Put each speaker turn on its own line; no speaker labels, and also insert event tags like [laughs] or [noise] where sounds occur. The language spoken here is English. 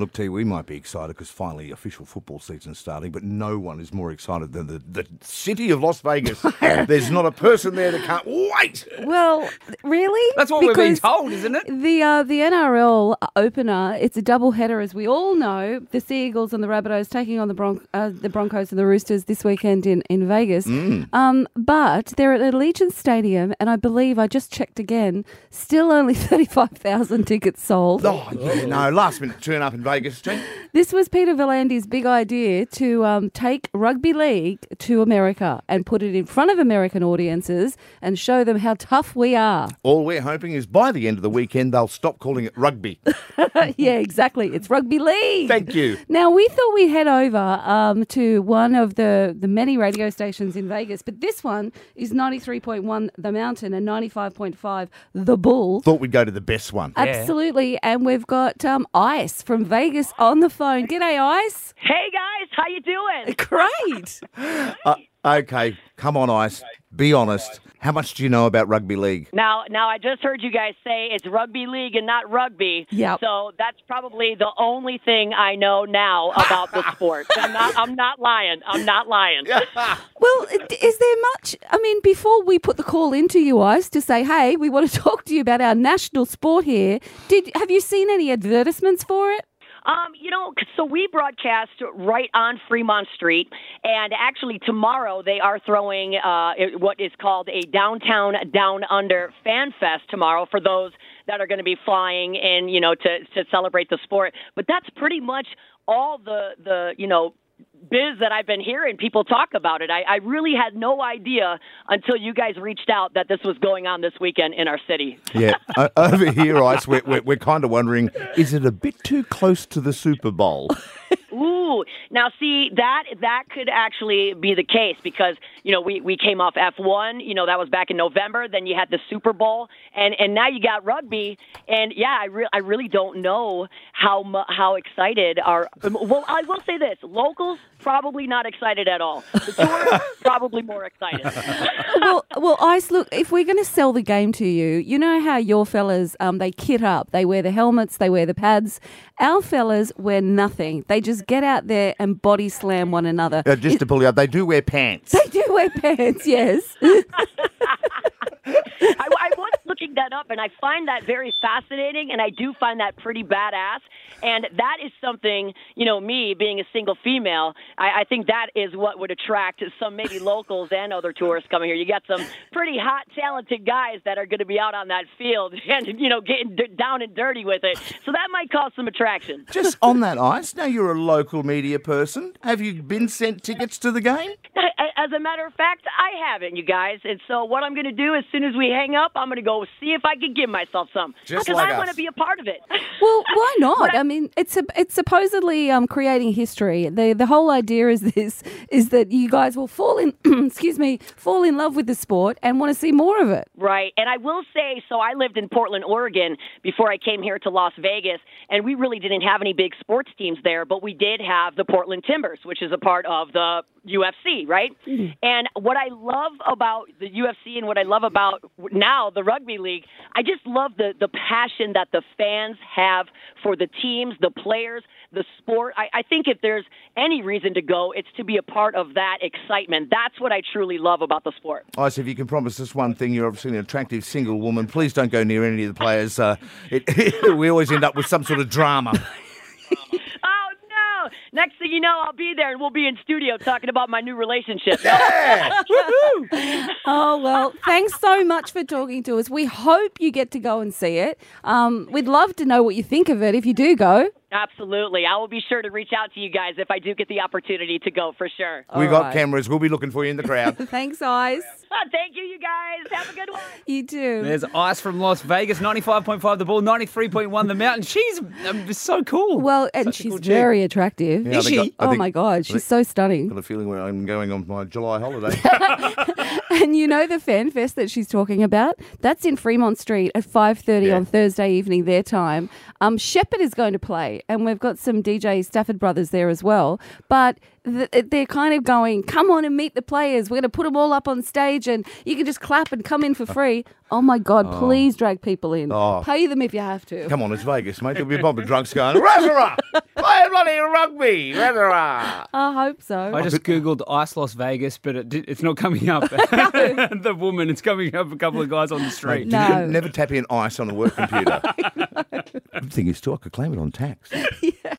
Look, T, we might be excited because finally official football season's starting, but no one is more excited than the, the city of Las Vegas. [laughs] There's not a person there that can't wait.
Well, really?
That's what we're being told, isn't it?
The uh, the NRL opener, it's a double header, as we all know. The Sea Eagles and the Rabbitohs taking on the Bron- uh, the Broncos and the Roosters this weekend in in Vegas.
Mm.
Um, but they're at Allegiant Stadium, and I believe I just checked again. Still only [laughs] thirty five thousand tickets sold.
Oh, yeah, no, last minute turn up in Vegas, T.
This was Peter V'landys's big idea to um, take rugby league to America and put it in front of American audiences and show them how tough we are.
All we're hoping is by the end of the weekend they'll stop calling it rugby. [laughs]
yeah, exactly. It's rugby league.
Thank you.
Now we thought we'd head over um, to one of the the many radio stations in Vegas, but this one is ninety three point one The Mountain and ninety five point five The Bull.
Thought we'd go to the best one.
Absolutely, and we've got um, Ice from Vegas on the phone. G'day, Ice.
Hey guys, how you doing? [laughs]
Great.
Uh, okay, come on, Ice. Be honest. How much do you know about rugby league?
Now, now I just heard you guys say it's rugby league and not rugby.
Yep.
So that's probably the only thing I know now about the [laughs] sport. I'm not. I'm not lying. I'm not lying. [laughs]
Well, is there much? I mean, before we put the call into you, Ice, to say, "Hey, we want to talk to you about our national sport here." Did have you seen any advertisements for it?
Um, you know, so we broadcast right on Fremont Street, and actually tomorrow they are throwing uh, what is called a downtown down under fan fest tomorrow for those that are going to be flying in, you know, to to celebrate the sport. But that's pretty much all the the you know biz that I've been hearing people talk about it. I, I really had no idea until you guys reached out that this was going on this weekend in our city.
Yeah, over here, Ice, we're, we're, we're kind of wondering is it a bit too close to the Super Bowl?
Now see that that could actually be the case because you know we we came off F1, you know that was back in November. Then you had the Super Bowl, and and now you got rugby, and yeah, I re- I really don't know how mu- how excited are. Well, I will say this: locals probably not excited at all. The tourists [laughs] probably more excited. [laughs]
well, well, Ice. Look, if we're going to sell the game to you, you know how your fellas um, they kit up, they wear the helmets, they wear the pads. Our fellas wear nothing. They just get out there and body slam one another.
Uh, just to pull you up, they do wear pants.
They do wear pants, yes. [laughs]
I, I was looking that up, and I find that very fascinating, and I do find that pretty badass. And that is something, you know, me being a single female, I, I think that is what would attract some maybe [laughs] locals and other tourists coming here. You got some pretty hot, talented guys that are going to be out on that field [laughs] and, you know, getting d- down and dirty with it. So that might cause some attraction.
Just on that, Ice, now you're a local media person. Have you been sent tickets to the game? [laughs]
As a matter of fact, I haven't, you guys. And so what I'm going to do as soon as we hang up, I'm going to go see if I can give myself some because
like
I want to be a part of it. [laughs]
Well, why [laughs] not? I mean, it's a, it's supposedly um, creating history. the The whole idea is this: is that you guys will fall in, [clears throat] excuse me, fall in love with the sport and want to see more of it.
Right. And I will say, so I lived in Portland, Oregon before I came here to Las Vegas, and we really didn't have any big sports teams there, but we did have the Portland Timbers, which is a part of the UFC, right? And what I love about the UFC and what I love about now the rugby league, I just love the the passion that the fans have for the teams, the players, the sport. I, I think if there's any reason to go, it's to be a part of that excitement. That's what I truly love about the sport.
Ice, if you can promise us one thing, you're obviously an attractive single woman. Please don't go near any of the players. Uh, it, [laughs] we always end up with some sort of drama. [laughs]
No! Next thing you know, I'll be there and we'll be in studio talking about my new relationship. [laughs] Yeah! [laughs]
Oh well, thanks so much for talking to us. We hope you get to go and see it. Um, we'd love to know what you think of it if you do go.
Absolutely. I will be sure to reach out to you guys if I do get the opportunity to go for sure.
we
All
got
right.
cameras. We'll be looking for you in the crowd. [laughs]
Thanks, Ice. [laughs]
Thank you, you guys. Have a good one.
You too.
There's Ice from Las Vegas, 95.5 the Bull, 93.1 the mountain. She's um, so cool.
Well, and
Such
she's
cool chick.
very attractive.
Yeah,
Is
think I-
she?
I
oh
think-
my God, she's so stunning.
got a feeling where I'm going on my July holiday. [laughs]
And you know the fan fest that she's talking about? That's in Fremont Street at 5.30
Yeah.
on Thursday evening, their time. Um, Sheppard is going to play, and we've got some DJ Stafford Brothers there as well. But they're kind of going, "Come on and meet the players. We're going to put them all up on stage, and you can just clap and come in for free." Oh my God! Oh. Please drag people in.
Oh.
Pay them if you have to.
Come on, it's Vegas, mate. There'll be a bunch of drunks going, Razara! Play bloody rugby! Razara!
I hope so.
I just googled Ice Las Vegas, but it, did- it's not coming up. [laughs] [laughs] the woman, it's coming up a couple of guys on the street.
Did
No.
you never tap in ice on a work [laughs] computer? the thing is, too, I could claim it on tax.